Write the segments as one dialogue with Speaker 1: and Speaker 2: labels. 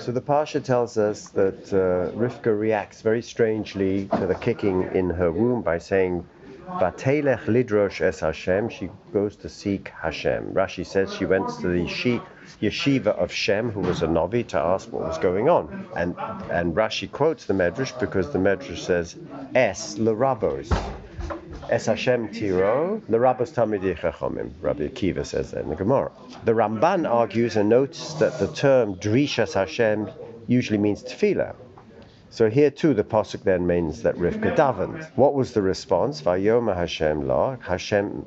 Speaker 1: So the Parsha tells us that uh, Rivka reacts very strangely to the kicking in her womb by saying, Vatelech lidrosh es Hashem, she goes to seek Hashem. Rashi says she went to the yeshiva of Shem, who was a Novi, to ask what was going on. And, and Rashi quotes the Medrash because the Medrash says, Es l'rabos. Es Hashem tiro, l'rabos tamidei chachomim. Rabbi Akiva says that in the Gemara. The Ramban argues and notes that the term drishas Hashem usually means tefillah. So here too, the pasuk then means that Rivka davened. What was the response? Vayoma Hashem la. Hashem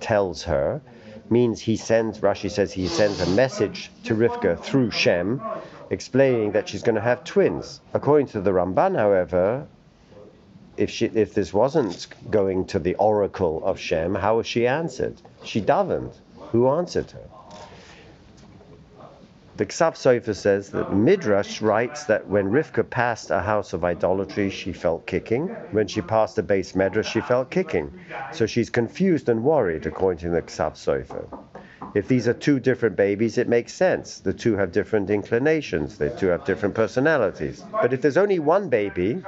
Speaker 1: tells her, means he sends. Rashi says he sends a message to Rivka through Shem, explaining that she's going to have twins. According to the Ramban, however, if she if this wasn't going to the oracle of Shem, how was she answered? She davened. Who answered her? The Ksav Sofer says that Midrash writes that when Rivka passed a house of idolatry, she felt kicking. When she passed a base Midrash, she felt kicking. So she's confused and worried, according to the Ksav Sofer. If these are two different babies, it makes sense. The two have different inclinations, the two have different personalities. But if there's only one baby,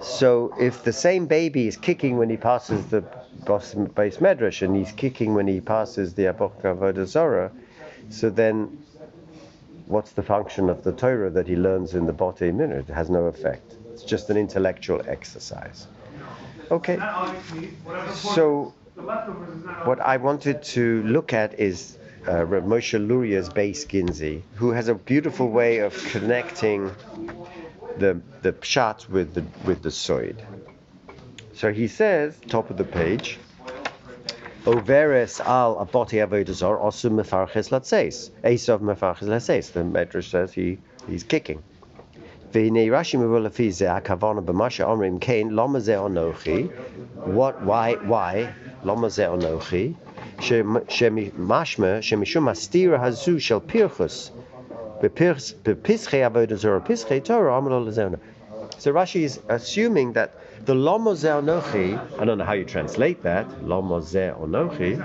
Speaker 1: so if the same baby is kicking when he passes the base Medrash and he's kicking when he passes the Aboch Vodazora, so then what's the function of the Torah that he learns in the Bote Minute? It has no effect. It's just an intellectual exercise. Okay. So, what I wanted to look at is uh, Moshe Luria's base Ginzi, who has a beautiful way of connecting the the pshat with the with the soid. So he says, top of the page. Overes al aboti avodazor osum mefarches latseis. Esav mefarches latseis. The Medrash says he he's kicking. V'nei Rashi mevul lefi ze akavana b'masha omrim kain lama ze onochi. What? Why? Why? Lama ze onochi. Shemashma shemishum astira hazu shel pirchus. So Rashi is assuming that the Lomozer Nochi, I don't know how you translate that, Lomozer Onochi,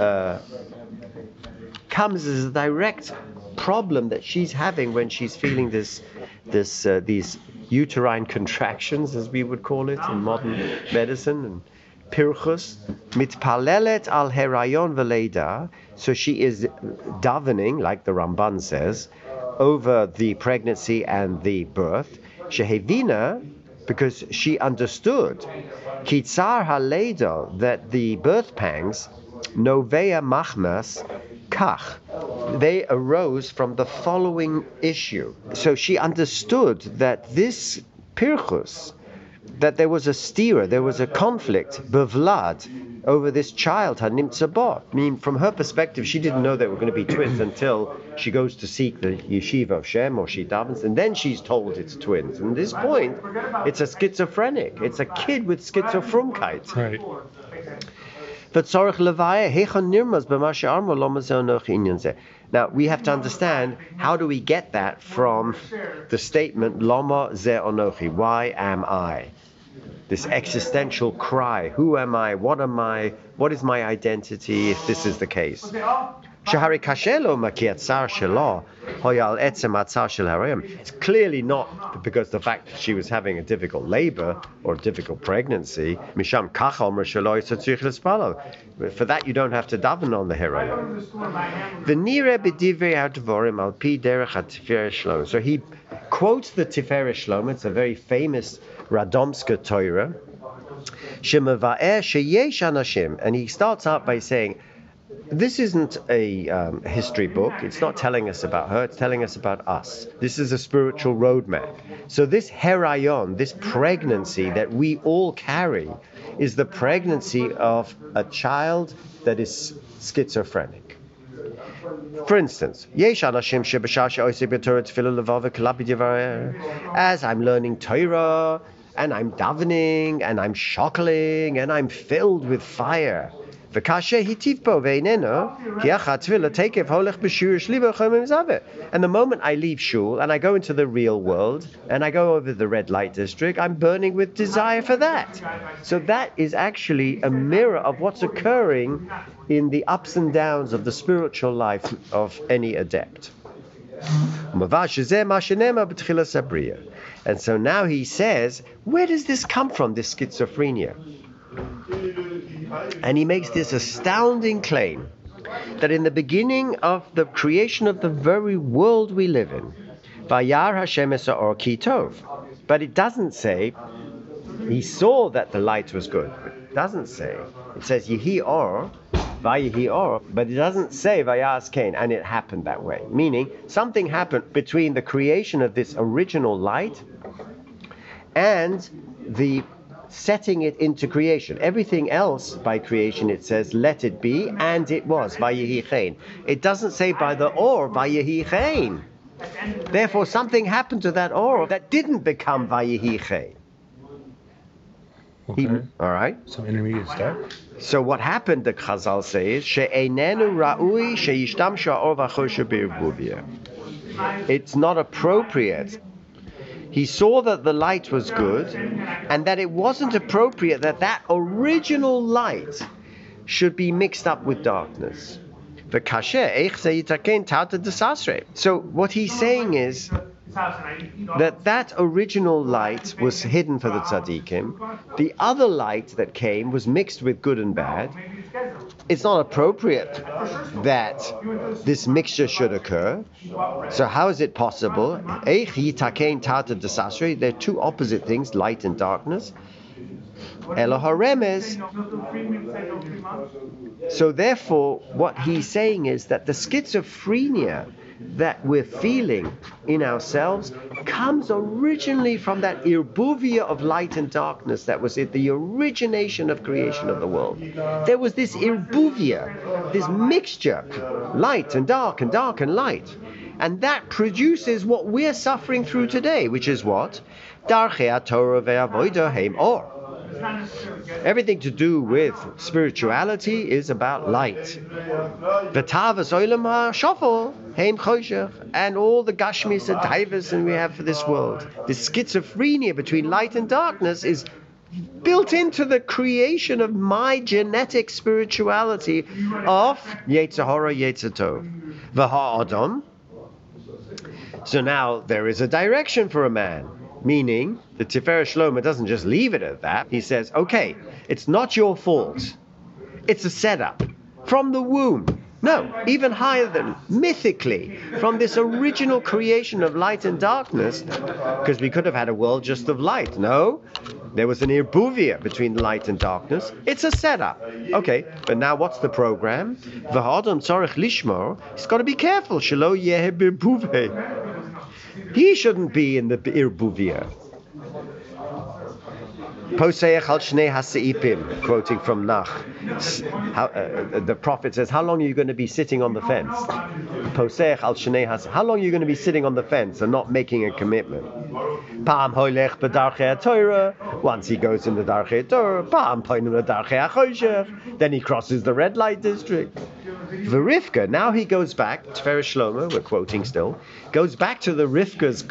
Speaker 1: uh, comes as a direct problem that she's having when she's feeling this, this, uh, these uterine contractions, as we would call it in modern medicine, and pirchus, mitpalelet al herayon veleda. So she is davening, like the Ramban says, over the pregnancy and the birth. Shehevina, because she understood, kitzar haleda, that the birth pangs, novea machmas, kach, they arose from the following issue. So she understood that this pirchus, that there was a steer, there was a conflict, bevlad, over this child, her Hanimtzabot. I mean, from her perspective, she didn't know they were going to be twins until she goes to seek the yeshiva of Shem or she davens, and then she's told it's twins. And at this point, it's a schizophrenic. It's a kid with schizophrenic.
Speaker 2: Right.
Speaker 1: Now we have to understand how do we get that from the statement Lama ze onochi? Why am I? This existential cry: Who am I? What am I? What is my identity? If this is the case. It's clearly not because the fact that she was having a difficult labor or a difficult pregnancy. For that you don't have to daven on the shlom. So he quotes the Tiferet Shlomo. It's a very famous Radomska Torah. Shemava'er sheyesh anashim. And he starts out by saying, this isn't a um, history book. It's not telling us about her. It's telling us about us. This is a spiritual roadmap. So this herayon, this pregnancy that we all carry, is the pregnancy of a child that is schizophrenic. For instance, as I'm learning Torah and I'm davening and I'm shockling and I'm filled with fire. And the moment I leave shul and I go into the real world and I go over the red light district, I'm burning with desire for that. So that is actually a mirror of what's occurring in the ups and downs of the spiritual life of any adept. And so now he says, where does this come from, this schizophrenia? And he makes this astounding claim that in the beginning of the creation of the very world we live in, Vayar Hashem or Kitov. But it doesn't say he saw that the light was good. It doesn't say. It says Yehi Or, Vayehi Or, but it doesn't say Vayas Kain, and it happened that way. Meaning something happened between the creation of this original light and the setting it into creation. Everything else by creation, it says, let it be, and it was, Vayehi It doesn't say by the or, Vayehi Therefore, something happened to that or that didn't become Vayehi
Speaker 2: Okay.
Speaker 1: He, all right.
Speaker 2: Some intermediate step.
Speaker 1: So what happened? The Chazal says she'enenu ra'ui she'ishtamsha or v'choshe It's not appropriate. He saw that the light was good, and that it wasn't appropriate that that original light should be mixed up with darkness. So what he's saying is that that original light was hidden for the tzaddikim. The other light that came was mixed with good and bad. It's not appropriate that this mixture should occur. So how is it possible? They're two opposite things, light and darkness. So therefore, what he's saying is that the schizophrenia that we're feeling in ourselves comes originally from that irbuvia of light and darkness that was at the origination of creation of the world. There was this irbuvia, this mixture, light and dark and dark and light. And that produces what we're suffering through today, which is what? Darchea Torah ve'avoida heim or. Everything to do with spirituality is about light. And all the gashmis and taivas and we have for this world. The schizophrenia between light and darkness is built into the creation of my genetic spirituality of Yetzirah Yetzirah V'ha'adam. So now there is a direction for a man. Meaning, the Tiferet Shlomo doesn't just leave it at that. He says, okay, it's not your fault. It's a setup from the womb. No, even higher than mythically, from this original creation of light and darkness, because we could have had a world just of light. No, there was an irbuvia between light and darkness. It's a setup. Okay, but now what's the program? V'hadam tzarich lishmor. He's got to be careful. Shelo he shouldn't be in the irbuvia. Poseach al shnei quoting from Nach. How, uh, the prophet says, "How long are you going to be sitting on the fence?" Poseach al shnei. How long are you going to be sitting on the fence and not making a commitment? Once he goes in the darchei Torah. Then he crosses the red light district. Rivka, now he goes back, Tiferet Shlomo, we're quoting still, goes back to the Rivka's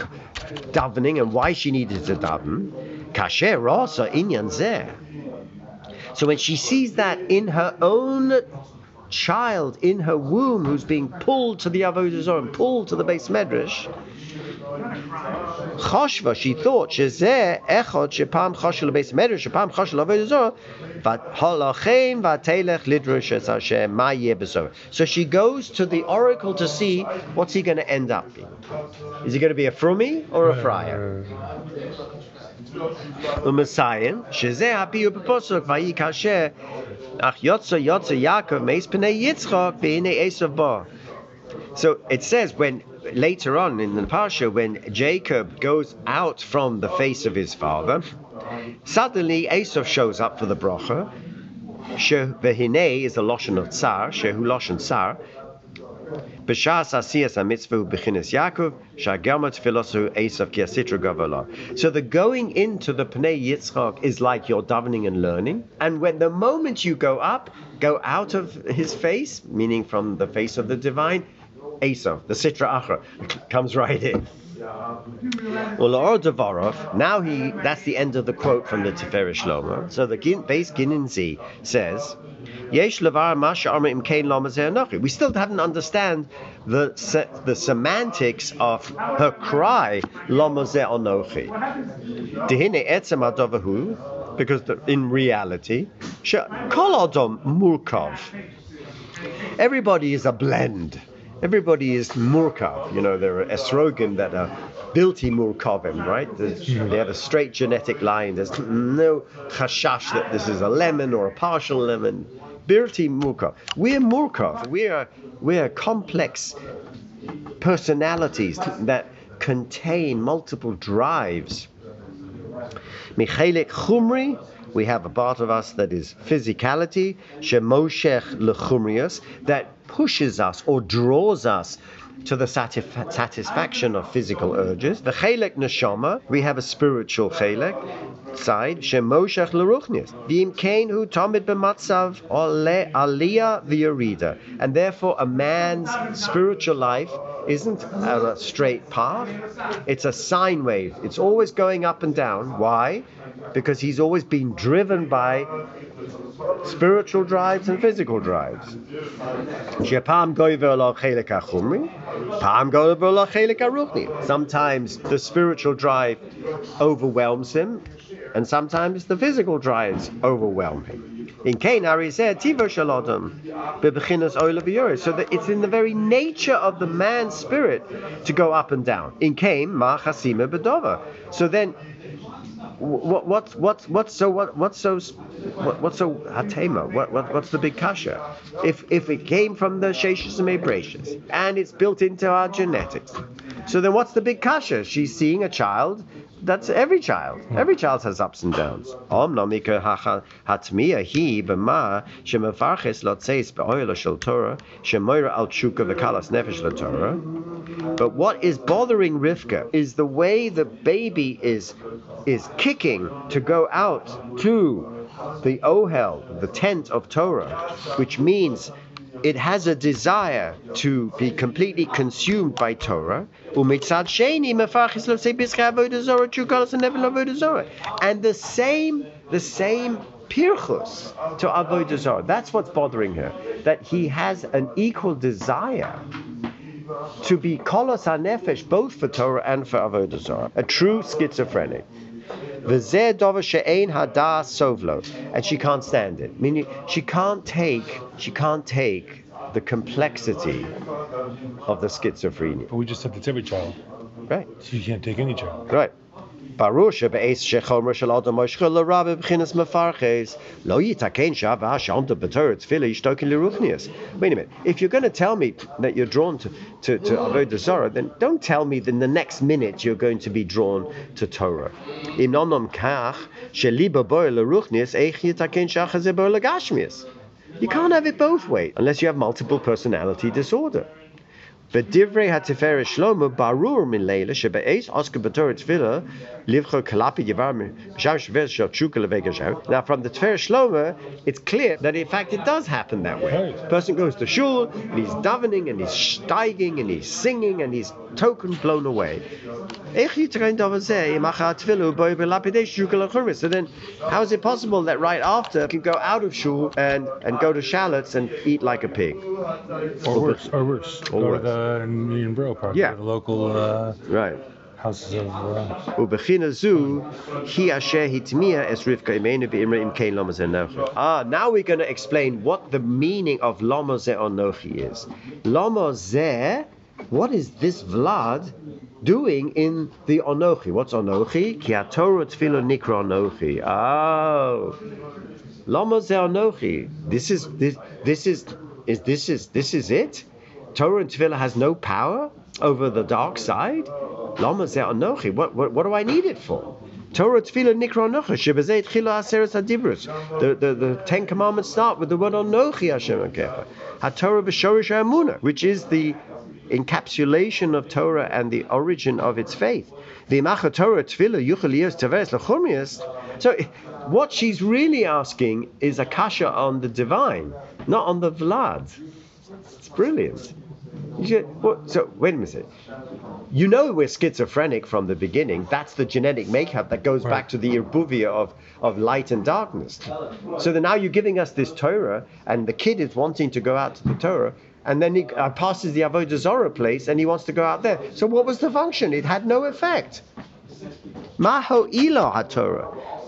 Speaker 1: davening and why she needed to daven. Kasher rasa inyan zeh. So when she sees that in her own child, in her womb, who's being pulled to the Avodah pulled to the base medrash, Choshva, she thought, Shezeh echot shepam choshel beis medrash, shepam choshel avodah zorah, but halachem vatelech lidrush es Hashem ma So she goes to the oracle to see what's he going to end up being. Is he going to be a frummy or a uh, friar? So it says when later on in the parsha, when Jacob goes out from the face of his father, suddenly Esav shows up for the bracha. Vehine is the lashon of tsar, shehu lashon tsar. So the going into the Pnei Yitzchak is like you're davening and learning, and when the moment you go up, go out of his face, meaning from the face of the divine, Esav, the Sitra Achra, comes right in. Well, now he, that's the end of the quote from the Tiferet Shlomo. So the base Gininzi says, Yesh levar masha arma im kain We still haven't understand the the semantics of her cry lomazeh anochi. Dehine etzem adovahu, because in reality, kol adam murkav. Everybody is a blend. Everybody is murkav. You know, there are esrogim that are bilti murkavim, right? They have a straight genetic line. There's no chashash that this is a lemon or a partial lemon. Birti murkav. We're murkav. We're we're complex personalities that contain multiple drives. Michelik chumri. We have a part of us that is physicality, shemoshech lechumrius, that pushes us or draws us to the satisf- satisfaction of physical urges. The chelek neshama, we have a spiritual chelek side, shemoshech leruchnius. V'im kain hu tamid b'matzav ole aliyah v'yarida. And therefore a man's spiritual life isn't a straight path. It's a sine wave. It's always going up and down. Why? Because he's always been driven by spiritual drives and physical drives. Sometimes the spiritual drive overwhelms him, and sometimes the physical drives overwhelm him. In Cain, said, So that it's in the very nature of the man's spirit to go up and down. In Cain, Ma Bedova. So then what what what what's so what what's so what, what's so hatema? What, what what's the big kasha? If if it came from the sheshis and mebrachis and it's built into our genetics, so then what's the big kasha? She's seeing a child. That's every child. Hmm. Every child has ups and downs. hatmiya hi b'ma shemafarches lotzeis be'oil shel Torah shemoira al tshuka v'kalas nefesh Torah. But what is bothering Rivka is the way the baby is is kicking to go out to the ohel, the tent of Torah, which means it has a desire to be completely consumed by Torah. And the same, the same pirchus to avodah zarah. That's what's bothering her. That he has an equal desire to be kolos hanefesh both for Torah and for avodah zarah. A true schizophrenic. And she can't stand it. Meaning she can't take she can't take the complexity of the schizophrenia.
Speaker 2: But we just said that's every child.
Speaker 1: Right.
Speaker 2: So you can't take any child.
Speaker 1: Right. Adam moshchel l'rabbe b'chinas mefarches lo yitaken shava shanta b'torah tefillah yishtokin l'ruchnias. Wait a minute. If you're going to tell me that you're drawn to to, to avodah zarah, then don't tell me that in the next minute you're going to be drawn to Torah. Sheliba boy l'ruchnias eich yitaken shachazeh bo l'gashmias. You can't have it both ways unless you have multiple personality disorder. V'divrei haTiferet Shlomo barur min leila shebe'ez osker b'torah tefillah livcho kalapi yivar misham shver shel tshuka levegashav. Now, from the Tiferet Shlomo, it's clear that in fact it does happen that way. Person goes to shul and he's davening and he's steiging and he's singing and he's token blown away. So then, how is it possible that right after you can go out of shul and, and go to shallots and eat like a pig?
Speaker 2: Or worse, or worse. Or worse. Union Borough Park, yeah. the local uh,
Speaker 1: right.
Speaker 2: houses of. Uh...
Speaker 1: Ah, now we're going to explain what the meaning of Lomoze Onochi is. Lomoze, what is this Vlad doing in the Onochi? What's Onochi? Ki Torah Tfilo Nikra Onochi. Oh. Lomoze Onochi. This is this this is is this is this is it? Torah and Tefillah has no power over the dark side? Lama Anochi. What, what, what do I need it for? Torah Tefillah Nikra Anochi. The, the, the Ten Commandments start with the word Anochi Hashem Akecha. HaTorah B'Shorish Amuna, which is the encapsulation of Torah and the origin of its faith. So what she's really asking is a kasha on the divine, not on the Vlad. It's brilliant. Well, so wait a minute. You know we're schizophrenic from the beginning. That's the genetic makeup that goes right. back to the irbuvia of, of light and darkness. So then now you're giving us this Torah, and the kid is wanting to go out to the Torah, and then he uh, passes the Avodah Zorah place, and he wants to go out there. So what was the function? It had no effect. Maho ilo HaTorah.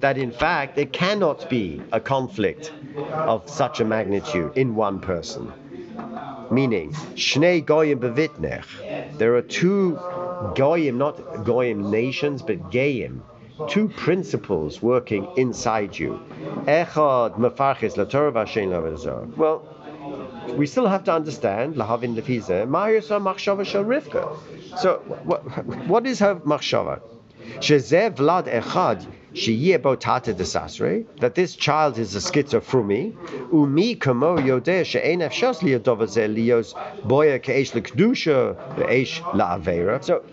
Speaker 1: that in fact it cannot be a conflict of such a magnitude in one person. Meaning, Shnei Goyim Bevitnech. There are two Goyim, not Goyim nations, but Goyim. Two principles working inside you. Echad mefarches laTorah v'ashen Well, we still have to understand lahavin lefize ma'yisa machshava shel Rivka. So, what, what is her machshava? Shezeh vlad echad that this child is a schizophrenia, umi kamo yodeh she'en efshos liyadov lios boya ke'esh l'kedusha ve'esh la'avera. So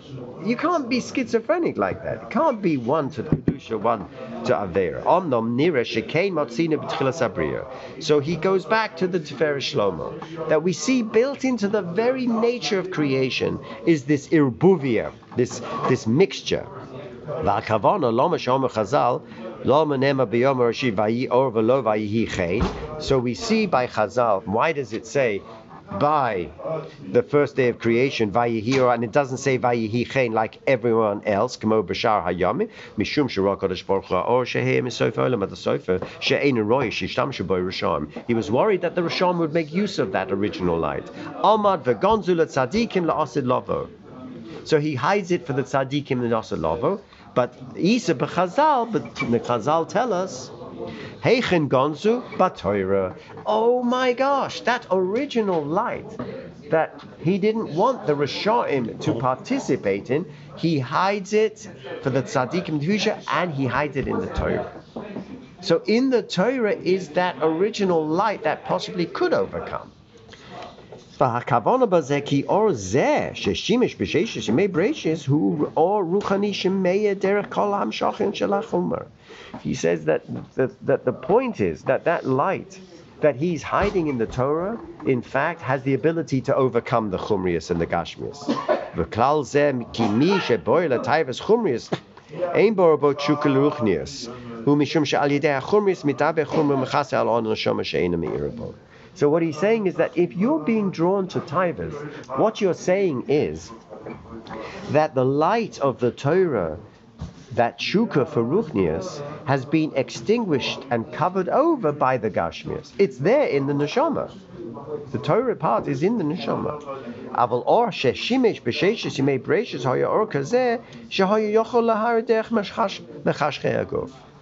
Speaker 1: you can't be schizophrenic like that. It can't be one to kedusha, one to avera. Omnom nira shekein motzina b'tchilas abriya. So he goes back to the Tiferes Shlomo that we see built into the very nature of creation is this irbuvia, this this mixture. והכוונה לא מה שאומר חז"ל, לא מנמה ביום הראשי ויהי אור ולא ויהי חן. So we see by Chazal, why does it say by the first day of creation, Vayihi, and it doesn't say Vayihi Chen like everyone else, Kamo Bashar Hayami, Mishum Shirok Kodesh Baruch or Shehem Sofa Olam at the Sofa, She'ein Roy Shishtam Shaboy Risham. He was worried that the Risham would make use of that original light. Amad Vegonzul Tzadikim La'asid Lovo. So he hides it for the Tzadikim La'asid Lovo. but Isa b'Chazal, but the Chazal tell us, Heichen Gonzu Batoira. Oh my gosh, that original light that he didn't want the Rishoim to participate in, he hides it for the Tzaddikim future and he hides it in the Torah. So in the Torah is that original light that possibly could overcome. והכוונה בזה כי אור זה ששימש בששת ימי ברשת הוא אור רוחני שמאיר דרך כל המשוכן של החומר. He says that, that, that the point is that that light that he's hiding in the Torah, in fact, has the ability to overcome the chumrius and the gashmius. וכלל זה כי מי שבוער לטייבס chumrius אין בו בו תשוקה לרוחניוס, הוא משום שעל ידי החומריס מתאבא חומר מכסה על עון נשמה שאינו מאיר בו. so what he's saying is that if you're being drawn to Taivas, what you're saying is that the light of the Torah, that shuka for Ruchnias, has been extinguished and covered over by the Gashmias. It's there in the neshama. The Torah part is in the neshama. Aval or b'sheishes yimei breishes hoya or kazeh shehoya yochol lahar derech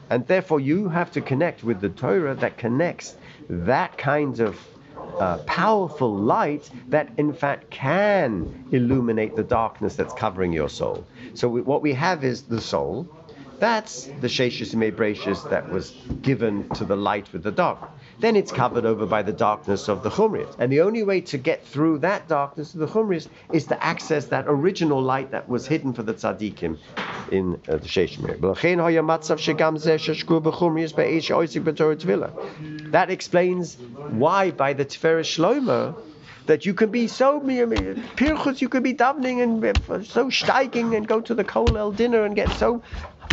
Speaker 1: And therefore you have to connect with the Torah that connects that kind of uh, powerful light that in fact can illuminate the darkness that's covering your soul. So we, what we have is the soul. That's the Sheshis Mebratius that was given to the light with the dark then it's covered over by the darkness of the Chumrias. And the only way to get through that darkness of the Chumrias is to access that original light that was hidden for the tzaddikim in uh, the Sheshmir. That explains why by the Tiferes Shlomo that you can be so pirchus, you can be davening and so steiging and go to the kolel dinner and get so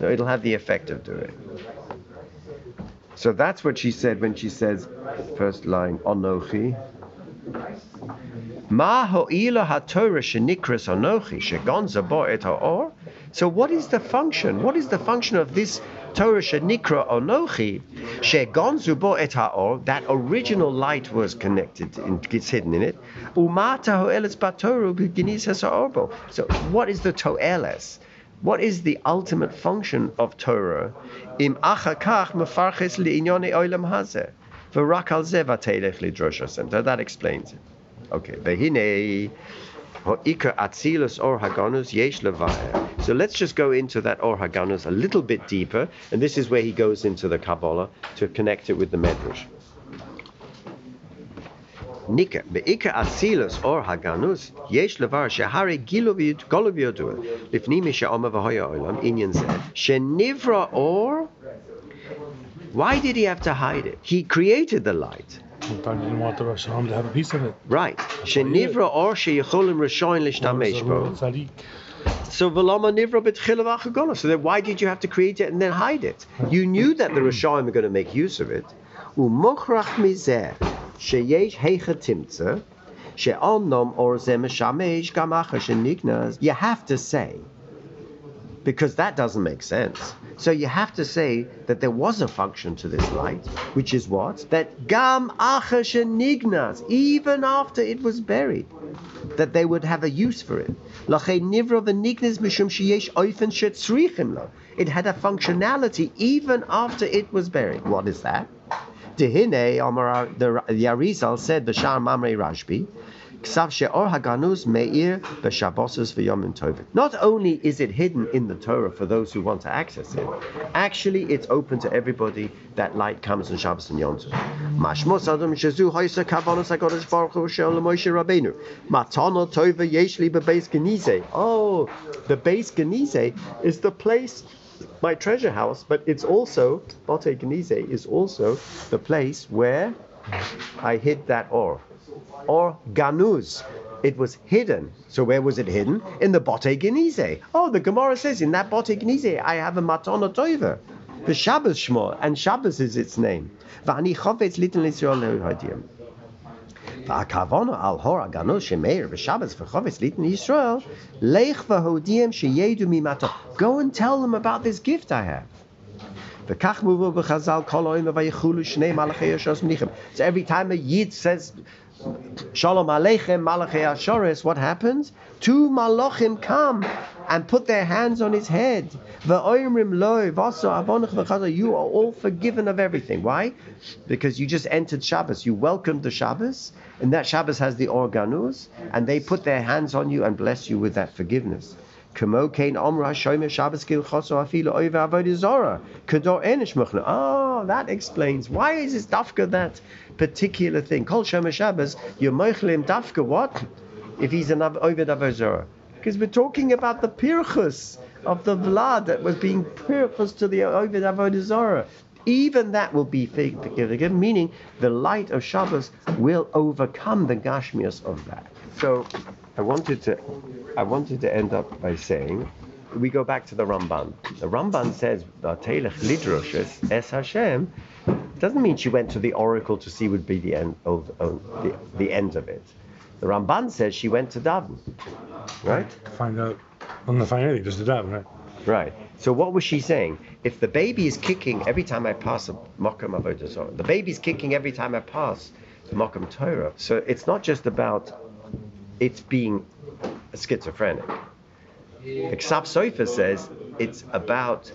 Speaker 1: It'll have the effect of doing. So that's what she said when she says, first line, Onochi. Et. So what is the function? What is the function of this Torah shenikra onochi shegonzu bo et ha'or? That original light was connected, in, it's hidden in it. Ha'orbo. So what is the to'eles? What is the ultimate function of Torah? V'rak al zeh v'telech lidrosh So that explains it. Okay, Yesh So let's just go into that Or Haganus a little bit deeper, and this is where he goes into the Kabbalah to connect it with the Medrash. Nika, be'ika atzilus or haganus, yesh levar shehari giloviyot goloviyodu, lifni mi she'oma v'hoya olam, inyan zeh, shenivra or, why did he have to hide it? He created the light.
Speaker 2: Sometimes didn't want the to have a piece of it.
Speaker 1: Right. Or. So So then why did you have to create it and then hide it? You knew that the Rishonim were going to make use of it. You have to say because that doesn't make sense. So you have to say that there was a function to this light, which is what? That gam nignas, even after it was buried, that they would have a use for it. It had a functionality even after it was buried. What is that? Dehine, the Arizal said, the Shar Mamre Rashbi, not only is it hidden in the Torah for those who want to access it, actually it's open to everybody. That light comes on Shabbos and Yom Tov. Oh, the base Genize is the place my treasure house, but it's also Bote Genize is also the place where I hid that ore or ganuz. It was hidden. So where was it hidden? In the bote genize. Oh, the Gemara says in that bote genize I have a matona toiva. The Shabbos Shmo, and Shabbos is its name. V'ani chovetz litin l'Yisrael le'hodiyim. והכוונה על הור הגנוז שמאיר בשבת וחופץ ליתן ישראל, לך והודיעם שידעו ממתו. Go and tell them about this gift I have. וכך מובא בחז"ל כל היום ויחולו שני מלאכי ישוס מניחם. So every time a Yid says Shalom Aleichem Malachei Ashoris, what happens? Two Malachim come and put their hands on his head. You are all forgiven of everything. Why? Because you just entered Shabbos. You welcomed the Shabbos, and that Shabbos has the organus, and they put their hands on you and bless you with that forgiveness. Oh, that explains why is this dafka that particular thing. Kol Shomer Shabbos, you're moichlim dafka what? If he's an Ovid Avozora. Because we're talking about the pirchus of the blood that was being pirchus to the Ovid Avodazora. Even that will be forgiven, meaning the light of Shabbos will overcome the gashmias of that. So I wanted to, I wanted to end up by saying, we go back to the Ramban. The Ramban says, es Hashem, doesn't mean she went to the oracle to see would be the end of, the, the end of it. The Ramban says she went to Davin, right?
Speaker 2: To find out. I'm not find anything, just to Davin, right?
Speaker 1: Right. So what was she saying? If the baby is kicking every time I pass a Mokum Avodah the baby's kicking every time I pass the Mokum Torah. So it's not just about it's being schizophrenic. The Sofer says it's about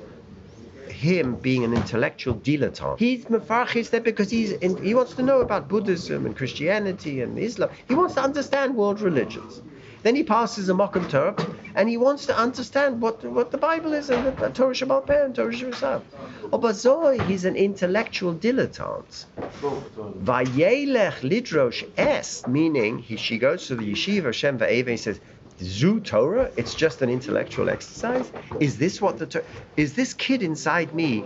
Speaker 1: him being an intellectual dilettante. He's mefarchis there because he's in, he wants to know about Buddhism and Christianity and Islam. He wants to understand world religions. Then he passes a Mokum Torah, and he wants to understand what, what the Bible is and the Torah Shabbat and Torah Shabbat. Obazoi, he's an intellectual dilettante. Vayelech lidrosh es, meaning he, she goes to the yeshiva Shem Va'eva and says, Zoo Torah, it's just an intellectual exercise. Is this what the is this kid inside me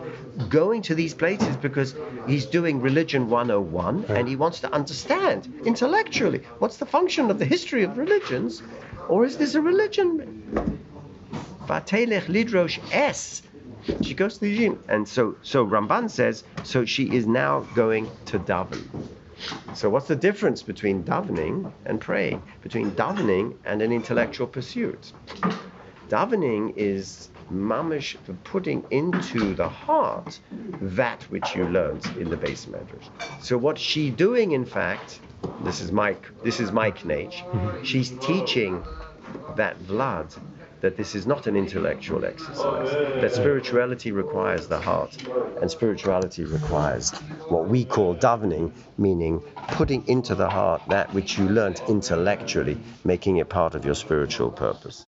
Speaker 1: going to these places because he's doing religion 101 and he wants to understand intellectually what's the function of the history of religions, or is this a religion? Vatelech lidrosh es. She goes to the gym, and so so Ramban says so she is now going to daven. So, what's the difference between davening and praying? Between davening and an intellectual pursuit? Davening is mamish for putting into the heart that which you learned in the beis medrash. So what she doing, in fact, this is Mike. This is Mike Nage. Mm-hmm. She's teaching that Vlad that this is not an intellectual exercise, that spirituality requires the heart, and spirituality requires what we call davening, meaning putting into the heart that which you learnt intellectually, making it part of your spiritual purpose.